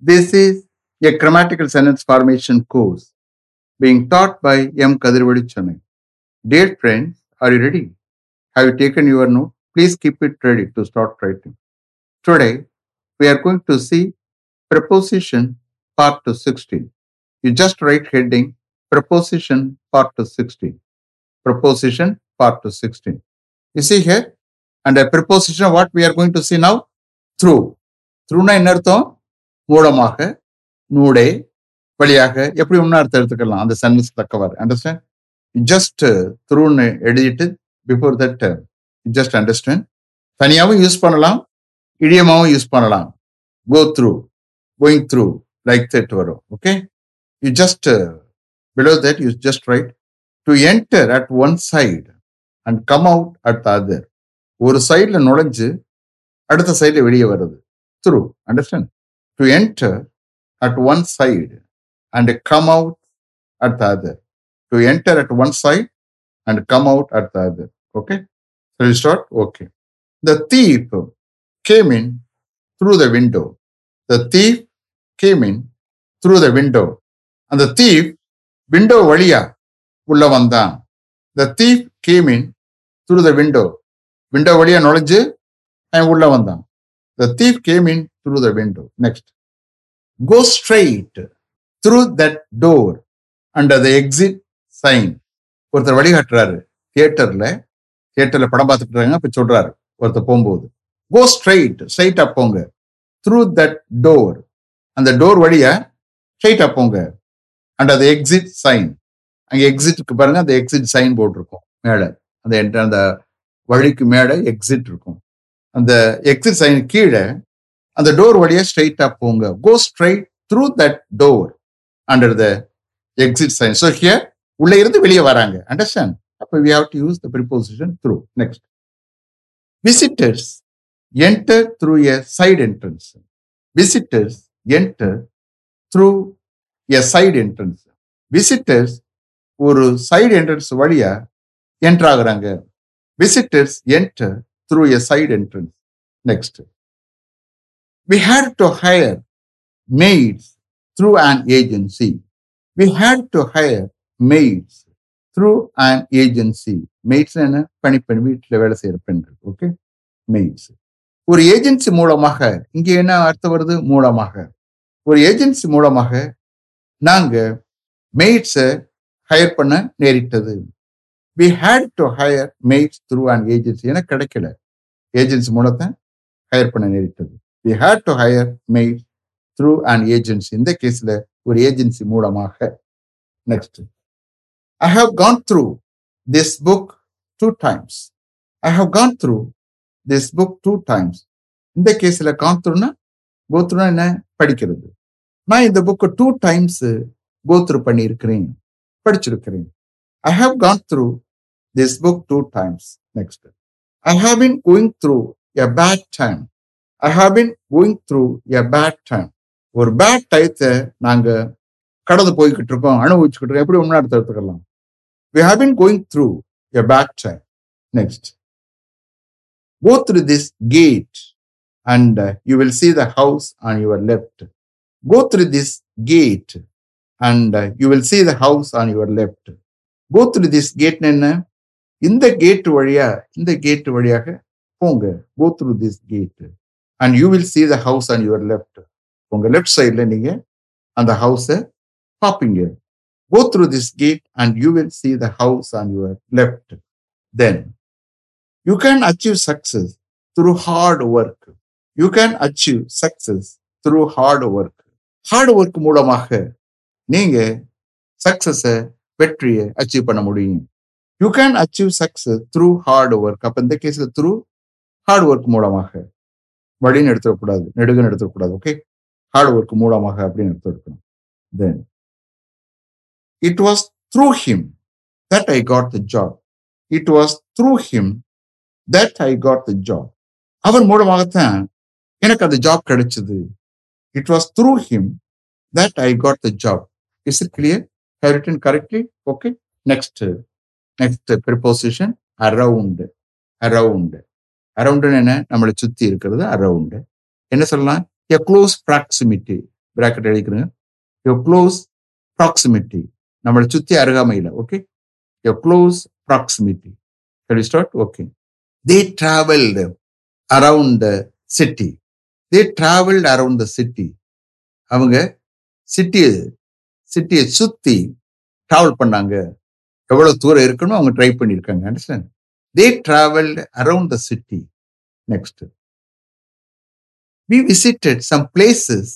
This is a grammatical sentence formation course being taught by M. Kadirvadi Chennai. Dear friends, are you ready? Have you taken your note? Please keep it ready to start writing. Today, we are going to see preposition part to 16. You just write heading preposition part to 16. Preposition part to 16. You see here? And a preposition, what we are going to see now? Through. Through na inartham மூலமாக நூடே வழியாக எப்படி ஒன்றா அர்த்தம் எடுத்துக்கலாம் அந்த sentence தக்கவாறு. Understand just த்ரூன்னு எழுதிட்டு பிஃபோர் தட் ஜஸ்ட் அண்டர்ஸ்டாண்ட் தனியாகவும் யூஸ் பண்ணலாம் இடியமாகவும் யூஸ் பண்ணலாம். Go through going through like that வரும். Okay you just below that you just write to enter at one side and come out at the other ஒரு சைடில் நுழைஞ்சு அடுத்த சைடில் வெளியே வருது through understand to enter at one side and come out at the other to enter at one side and come out at the other okay start okay the thief came in through the window the thief came in through the window அந்த thief window வழியா உள்ள வந்தான். The thief came in through the window window வழியா நுழைஞ்சு அவன் உள்ள வந்தான். The thief came in through the window next go straight through that door under the exit sign ஒருத்தர் வழிகாட்டுறாரு. தியேட்டர்ல தியேட்டர்ல படம் பார்த்துட்டு இருக்காங்க இப்ப சொல்றாரு. ஒருத்தர் போகும்போது. கோ ஸ்ட்ரைட் ஸ்ட்ரைட்டா போங்க. த்ரூ தட் டோர் அந்த டோர் வழிய ஸ்ட்ரைட்டா போங்க. அண்டர் அது எக்ஸிட் சைன் அங்க எக்ஸிட்டுக்கு பாருங்க அந்த எக்ஸிட் சைன் போட்டிருக்கும் இருக்கும். மேல. அந்த அந்த வழிக்கு மேல எக்ஸிட் இருக்கும். அந்த எக்ஸிட் சைன் கீழே அந்த டோர் வழியா ஸ்ட்ரைட்டா போங்க. Go straight through that door under the exit sign so here உள்ள இருந்து வெளியே வராங்க. அண்டர்ஸ்டாண்ட் அப்போ we have to use the preposition through next visitors enter through a side entrance visitors enter through a side entrance visitors ஒரு side entrance வழியா என்ட்ராகிறாங்க visitors enter through a side entrance next we had to hire maids through an agency. We had to hire maids through an agency. Maids என்ன? பணிப்பெண் வீட்டில் வேலை செய்யற பெண்கள் okay maids ஒரு agency மூலமாக இங்கே என்ன அர்த்தம் வருது? மூலமாக. ஒரு ஏஜென்சி மூலமாக நாங்க மெய்ட்ஸை ஹையர் பண்ண நேரிட்டது. We had to hire maids through and agency என கிடைக்கல. ஏஜென்சி மூலத்தை ஹையர் பண்ண நேரிட்டது. We had to hire maid through and agency இந்த கேஸ்ல ஒரு ஏஜென்சி மூலமாக next I have gone through this book two times I have gone through this book two times இந்த கேஸ்ல கான் த்ரூனா கோத்ரூனா என்ன? படிக்கிறது. நான் இந்த புக்கு டூ டைம்ஸ் கோத்ரூ பண்ணியிருக்கிறேன். படிச்சிருக்கிறேன். I have gone through this book two times next I have been going through a bad time I have been going through a bad time ஒரு bad டைத்தை நாங்க கடந்து போய்கிட்டு இருக்கோம் அனுபவிச்சுக்கிட்டு இருக்கோம். எப்படி முன்னாடி எடுத்துக்கலாம் we have been going through a bad time next go through this gate and you will see the house on your left go through this gate and you will see the house on your left go through this கேட்னு என்ன? இந்த gate வழியா இந்த gate வழியாக போங்க. Go through this gate and you will see the house on your left உங்க left சைட்ல நீங்க அந்த ஹவுஸை பார்ப்பீங்க go through this gate and you will see the house on your left then you can achieve success through hard work you can achieve success through hard work hard work மூலமாக நீங்க சக்சஸை வெற்றியை achieve பண்ண முடியும். You can achieve success through hard work அப்ப இந்த கேஸ்ல through hard work மூலமாக. வழின்னு எடுத்துடக்கூடாது நெடுகன்னு எடுத்துடக்கூடாது ஓகே ஹார்ட் ஒர்க் மூலமாக அப்படின்னு எடுத்துடுக்கணும் then it was through him that I got the job it was through him that I got the job அவர் மூலமாகத்தான் எனக்கு அந்த ஜாப் கிடைச்சது. It was through him that I got the job is it clear have written correctly okay next next preposition around around அரவுண்டுன்னு என்ன? நம்மளை சுத்தி இருக்கிறது around என்ன சொல்லலாம்? எ க்ளோஸ் ப்ராக்சிமிட்டி பிராக்கெட் எழுதிக்கிறங்க எ க்ளோஸ் ப்ராக்சிமிட்டி நம்மளை சுத்தி அருகாமையில் okay a close proximity Shall start okay they travelled around the city they travelled around the city அவங்க சிட்டியை சிட்டியை சுற்றி ட்ராவல் பண்ணாங்க. எவ்வளோ தூரம் இருக்கணும் அவங்க ட்ரை பண்ணியிருக்காங்க. Understand they travelled around the city next we visited some places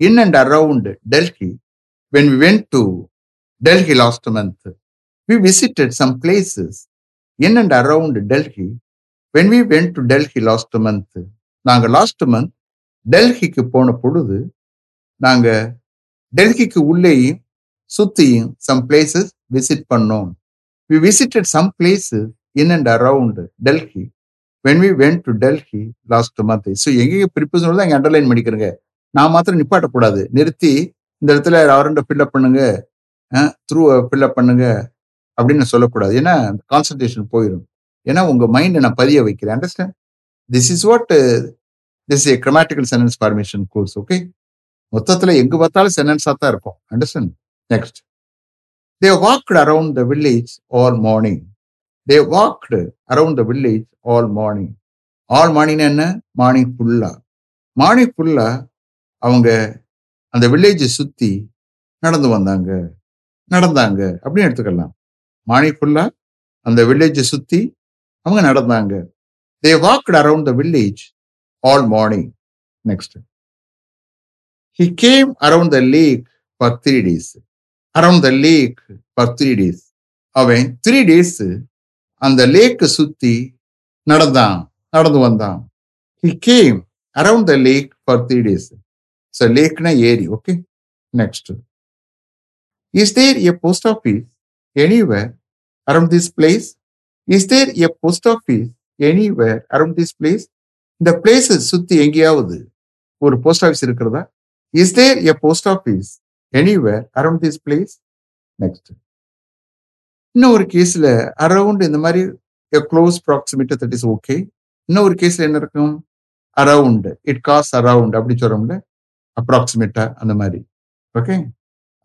in and around Delhi when we went to Delhi last month we visited some places in and around Delhi when we went to Delhi last month நாங்கள் last month டெல்லிக்கு போன பொழுது நாங்க டெல்லிக்கு உள்ளேயும் சுற்றியும் some places visit பண்ணோம். We visited some places in and around Delhi. When we went to Delhi last month so எங்கேயும் ப்ரிப்போசல் தான் இங்கே அண்டர்லைன் பண்ணிக்கிறேங்க. நான் மாத்திரம் நிப்பாட்டக்கூடாது. நிறுத்தி இந்த இடத்துல அவரண்ட ஃபில்அப் பண்ணுங்க. த்ரூ ஃபில்அப் பண்ணுங்க. அப்படின்னு சொல்லக்கூடாது. ஏன்னா கான்சன்ட்ரேஷன் போயிடும் ஏன்னா உங்க மைண்டை நான் பதிய வைக்கிறேன். Understand this is what this a grammatical sentence formation course okay மொத்தத்தில் எங்க பார்த்தாலும் சென்டென்ஸாக தான் இருக்கும். Understand next they walked around the village all morning they walked around the village all morning all morning என்ன? மார்னிங் ஃபுல்லா மார்னிங் ஃபுல்லா அவங்க அந்த வில்லேஜை சுத்தி நடந்து வந்தாங்க. நடந்தாங்க அப்படின்னு எடுத்துக்கலாம். மார்னிங் ஃபுல்லா அந்த வில்லேஜை சுத்தி அவங்க நடந்தாங்க. They walked around the village all morning next he came around the lake for three days around the lake for three days அவன் த்ரீ டேஸ் அந்த லேக்கை சுத்தி நடந்தான் நடந்து வந்தான். He came around the lake for three days so லேக்னா ஏரி okay next is there a post office anywhere around this place is there a post office anywhere around this place இந்த பிளேஸை சுத்தி எங்கேயாவது ஒரு போஸ்ட் ஆஃபீஸ் இருக்கிறதா? Is there a post office anywhere around this place next இன்னும் ஒரு கேஸ்ல around இந்த மாதிரி close proximity that is okay இன்னும் ஒரு கேஸ்ல என்ன இருக்கும்? அரவுண்டு இட் காஸ் அரவுண்ட் அப்படி சொல்றோம்ல. அப்ராக்சிமேட்டா அந்த மாதிரி. ஓகே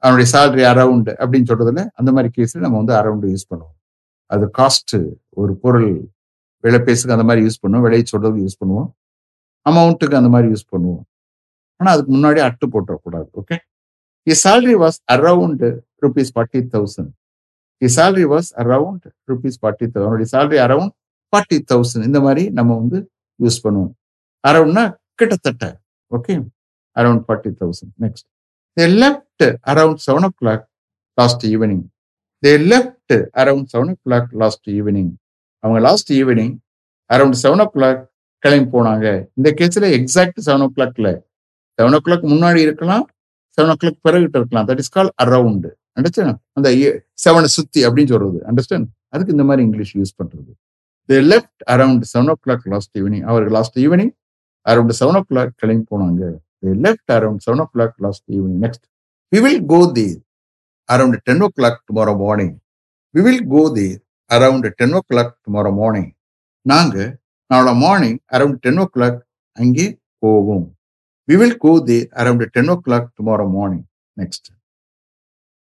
அவனுடைய சேலரி அரவுண்டு அப்படின்னு சொல்றதுல அந்த மாதிரி கேஸ்ல நம்ம வந்து அரவுண்டு யூஸ் பண்ணுவோம். அது காஸ்ட் ஒரு பொருள் விலை பேசுக்கு அந்த மாதிரி யூஸ் பண்ணுவோம். விலையை சொல்றதுக்கு யூஸ் பண்ணுவோம். அமௌண்ட்டுக்கு அந்த மாதிரி யூஸ் பண்ணுவோம். ஆனால் அதுக்கு முன்னாடி at போட்டுறக்கூடாது. Okay his salary was around rupees forty thousand his salary was around rupees forty thousand அவனுடைய சேலரி அரவுண்ட் ஃபார்ட்டி தௌசண்ட் இந்த மாதிரி நம்ம வந்து யூஸ் பண்ணுவோம். அரவுண்ட்னா கிட்டத்தட்ட okay around forty thousand next they left around seven o'clock last evening they left around seven o'clock last evening அவங்க last evening around seven o'clock கிளம்பி போனாங்க. இந்த கேஸில் எக்ஸாக்ட் செவன் ஓ கிளாக்ல செவன் ஓ கிளாக் முன்னாடி இருக்கலாம் செவன் ஓ கிளாக் பிறகுட்டு இருக்கலாம். That is call around understand அந்த செவனை சுத்தி அப்படின்னு சொல்றது. அண்டர்ஸ்டாண்ட் அதுக்கு இந்த மாதிரி இங்கிலீஷ் யூஸ் பண்றது. They left around seven o'clock last evening அவர்கள் last evening around seven o'clock கிளம்பி போனாங்க. They left around seven o'clock last evening next we will go there around ten o'clock tomorrow morning we will go there around ten o'clock tomorrow morning நாங்க நாளை morning around ten o'clock அங்கே போவோம். We will go there around ten o'clock tomorrow morning next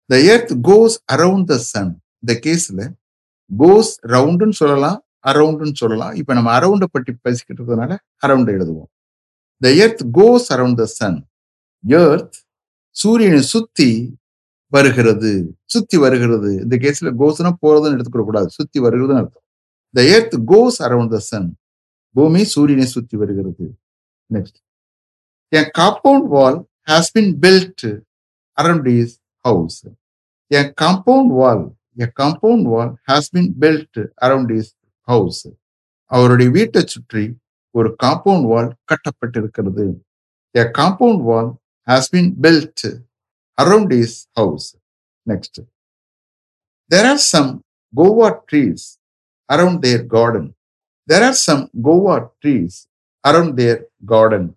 the earth goes around the sun இந்த கேஸ்ல கோஸ் ரவுண்டுன்னு சொல்லலாம் அரவுண்டுன்னு சொல்லலாம். இப்ப நம்ம அரவுண்டை பற்றி பேசிக்கிட்டு இருக்கிறதுனால அரவுண்ட் எழுதுவோம். The earth goes around the sun earth சூரியனை சுத்தி வருகிறது. சுத்தி வருகிறது. இந்த கேஸ்ல கோஸ்னா போறதுன்னு எடுத்துக்க கூடாது. சுத்தி வருகிறதுன்னு அர்த்தம். The earth goes around the sun பூமி சூரியனை சுத்தி வருகிறது. Next an compound wall has been built around his house. A compound wall, a compound wall has been built around his house. அவருடைய வீட்டை சுற்றி ஒரு காம்பவுண்ட் வால் கட்டப்பட்டிருக்கிறது. A compound wall has been built around his house next there are some guava trees around their garden there are some guava trees around their garden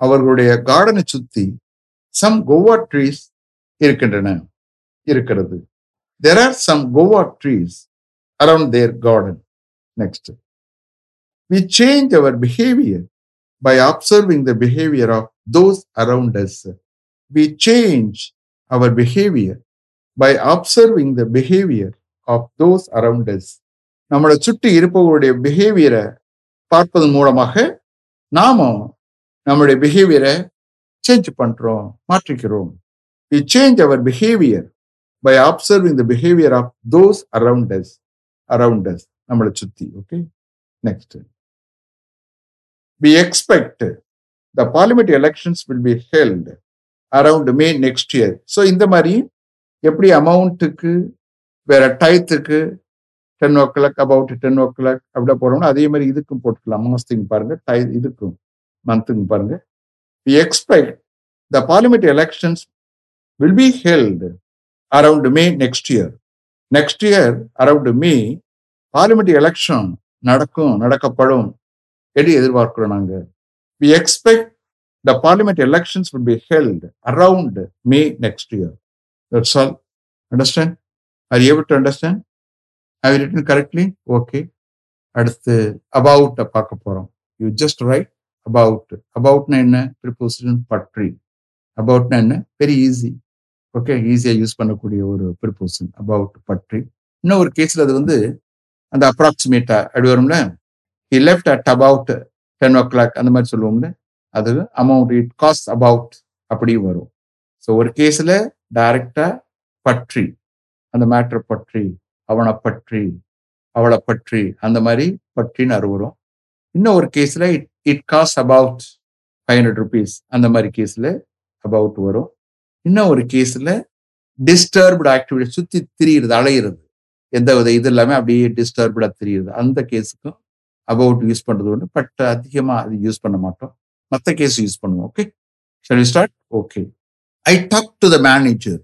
அவர்களுடைய கார்டனை சுத்தி some guava trees இருக்கின்றன இருக்கிறது. There are some guava trees around their garden next we change our behaviour by observing the behaviour of those around us change our behaviour by by observing behaviour of those those நம்மளை சுற்றி இருப்பவருடைய பிஹேவியரை பார்ப்பதன் மூலமாக நாமும் நம்முடைய பிஹேவியரை change பண்றோம் மாற்றிக்கிறோம் we change our behavior by observing the behavior of those around us around us நம்மளை சுத்தி okay next we expect the parliament elections will be held around May next year so இந்த மாதிரி எப்படி அமௌண்ட்டுக்கு வேற டயத்துக்கு ten o'clock about ten o'clock அப்படி போறோம்னா அதே மாதிரி இதுக்கும் போட்டுக்கலாம். மாசத்துக்கு பாருங்க டை இதுக்கும் மந்த்துக்கு பாருங்க. We expect the parliament elections will be held around May next year next year around May parliament election நடக்கும் நடக்கப்படும் என்று எதிர்பார்க்கிறோம் நாங்கள். We expect the parliament elections will be held around May next year that's all understand are able to understand I written correctly okay அடுத்து about பார்க்க போகிறோம் you just write about அபவுட்னா என்ன? ப்ரிப்போசிஷன் பற்றி. அபவுட்னா என்ன? வெரி ஈஸி ஓகே ஈஸியா use பண்ணக்கூடிய ஒரு ப்ரிப்போசன் அபவுட் பற்றி. இன்னும் ஒரு கேஸ்ல அது வந்து அந்த அப்ராக்சிமேட்டா அப்படி வரும்ல? He left at about ten o'clock அந்த மாதிரி சொல்லுவோம்ல? அது அமௌண்ட் இட் காஸ்ட் அபவுட் அப்படியும் வரும். ஸோ ஒரு கேஸ்ல டைரக்டா பற்றி அந்த மேட்ரை பற்றி அவனை பற்றி அவளை பற்றி அந்த மாதிரி பற்றின்னு அறுவரும் இன்னும் ஒரு கேஸ்ல it it cost about five hundred rupees அந்த மாதிரி கேஸ்ல அபவுட் வரும். இன்னும் ஒரு கேஸ்ல டிஸ்டர்ப்டு ஆக்டிவிட்டி சுத்தி திரியிறது அலையிறது. எந்த வித இது இல்லாமல் அப்படியே டிஸ்டர்ப்டாக திரியுது அந்த கேஸுக்கும் அபவுட் யூஸ் பண்ணுறது ஒன்று பட் அதிகமாக அது யூஸ் பண்ண மாட்டோம். மற்ற கேஸ் யூஸ் பண்ணுவோம். Okay shall start okay I talk to the manager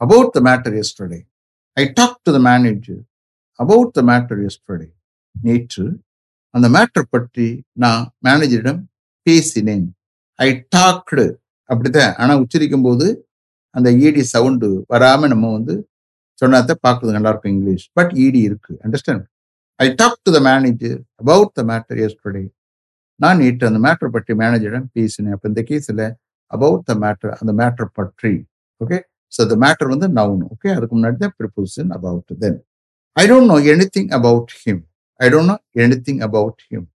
about the matter yesterday I talk to the manager about the matter yesterday நேற்று அந்த மேட்டர் பற்றி நான் மேனேஜரிடம் பேசினேன். ஐ டாக்டு அப்படிதான் ஆனால் உச்சரிக்கும் போது அந்த இடி சவுண்டு வராம நம்ம வந்து சொன்னாதான் பார்க்குறது நல்லா இருக்கும் இங்கிலீஷ் பட் இடி இருக்கு. Understand I talk to the manager about the matter yesterday நான் நேற்று அந்த மேட்டர் பற்றி மேனேஜரிடம் பேசினேன். அப்போ இந்த கேஸில் அபவுட் த மேட்டர் அந்த மேட்டர் பற்றி. ஓகே ஸோ த மேட்டர் வந்து நவுன் ஓகே அதுக்கு முன்னாடி தான் preposition about then I don't know anything about him I don't know anything about him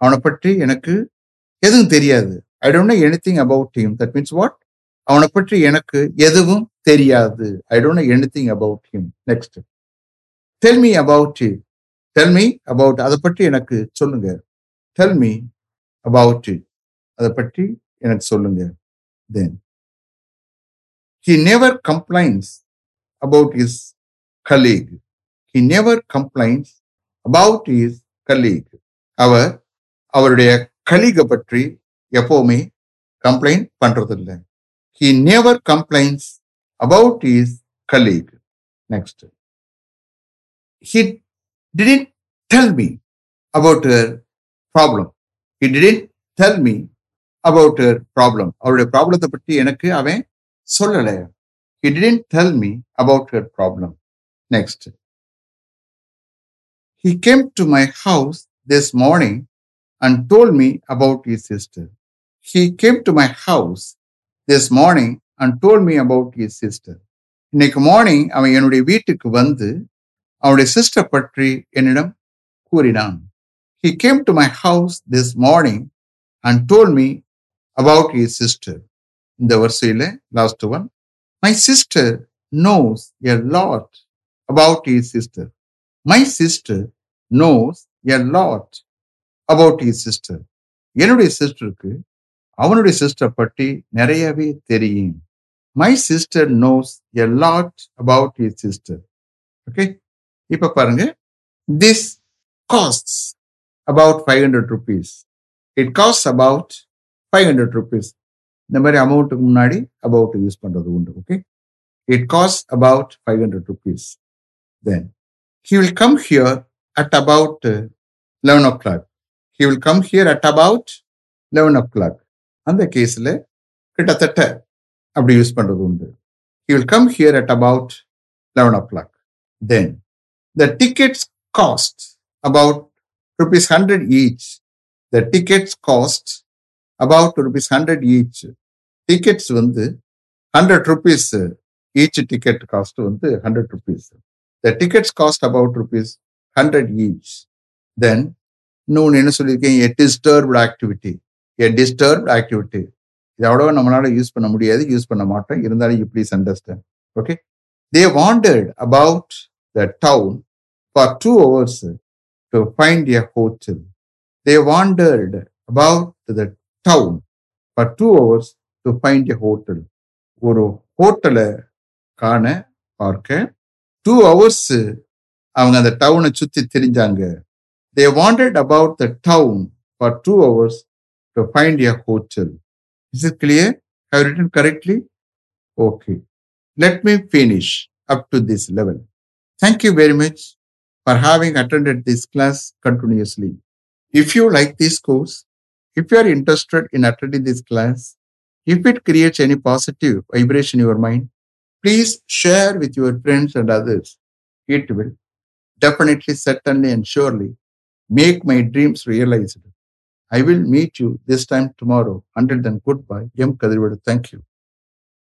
அவனை பற்றி எனக்கு எதுவும் தெரியாது. I don't know anything about him that means what அவனை பற்றி எனக்கு எதுவும் தெரியாது. I don't anything about him next tell me about you tell me about அதை பற்றி எனக்கு சொல்லுங்க. டெல் மீ அபவுட் யூ அதை பற்றி எனக்கு சொல்லுங்க. Then he never complaints about his colleague he never complaints about his colleague அவர் அவருடைய கலீகை பற்றி எப்பவுமே கம்ப்ளைண்ட் பண்றதில்ல. he never complains about his colleague next he didn't tell me about her problem he didn't tell me about her problem அவருடைய ப்ராப்ளத்தை பற்றி எனக்கு அவன் சொல்லல he didn't tell me about her problem next he came to my house this morning and told me about his sister he came to my house this morning and told me about his sister. இன்னைக்கு morning அவன் என்னுடைய வீட்டுக்கு வந்து அவனுடைய sister பற்றி என்னிடம் கூறினான். He came to my house this morning and told me about his sister இந்த வரிசையில் last one my sister knows a lot about his sister my sister knows a lot about his sister என்னுடைய சிஸ்டருக்கு அவனுடைய sister பற்றி நிறையவே தெரியும். My sister knows a lot about his sister okay இப்ப பாருங்க. This cost about five hundred rupees it cost about five hundred rupees இந்த மாதிரி அமௌண்ட்டுக்கு முன்னாடி அபவுட் யூஸ் பண்றது உண்டு. Okay it cost about five hundred rupees then he will come here at about eleven o'clock he will come here at about eleven o'clock அந்த கேஸில் கிட்டத்தட்ட அப்படி யூஸ் பண்றது உண்டு. He will come here at about eleven o'clock then the tickets cost about rupees hundred each the tickets cost about rupees hundred each tickets வந்து hundred rupees each ticket cost வந்து hundred rupees the tickets cost about rupees hundred each then இன்னொன்று என்ன சொல்லியிருக்கேன்? A disturbed activity a disturb activity இது அவ்வளோவா நம்மளால use பண்ண முடியாது யூஸ் பண்ண மாட்டோம். இருந்தாலும் you please understand okay they wanted about the town for two hours to find a hotel they wanted about the town for two hours to find a hotel ஒரு ஹோட்டலை காண பார்க்க டூ ஹவர்ஸ் அவங்க அந்த டவுனை சுற்றி தெரிஞ்சாங்க. They wanted about the town for two hours to find a hotel. Is it clear? Have you written correctly? Okay. Let me finish up to this level. Thank you very much for having attended this class continuously. If you like this course, if you are interested in attending this class, if it creates any positive vibration in your mind, please share with your friends and others. It will definitely, certainly, and surely make my dreams realized. I will meet you this time tomorrow. Until then, goodbye. M. Kadirvadu. Thank you.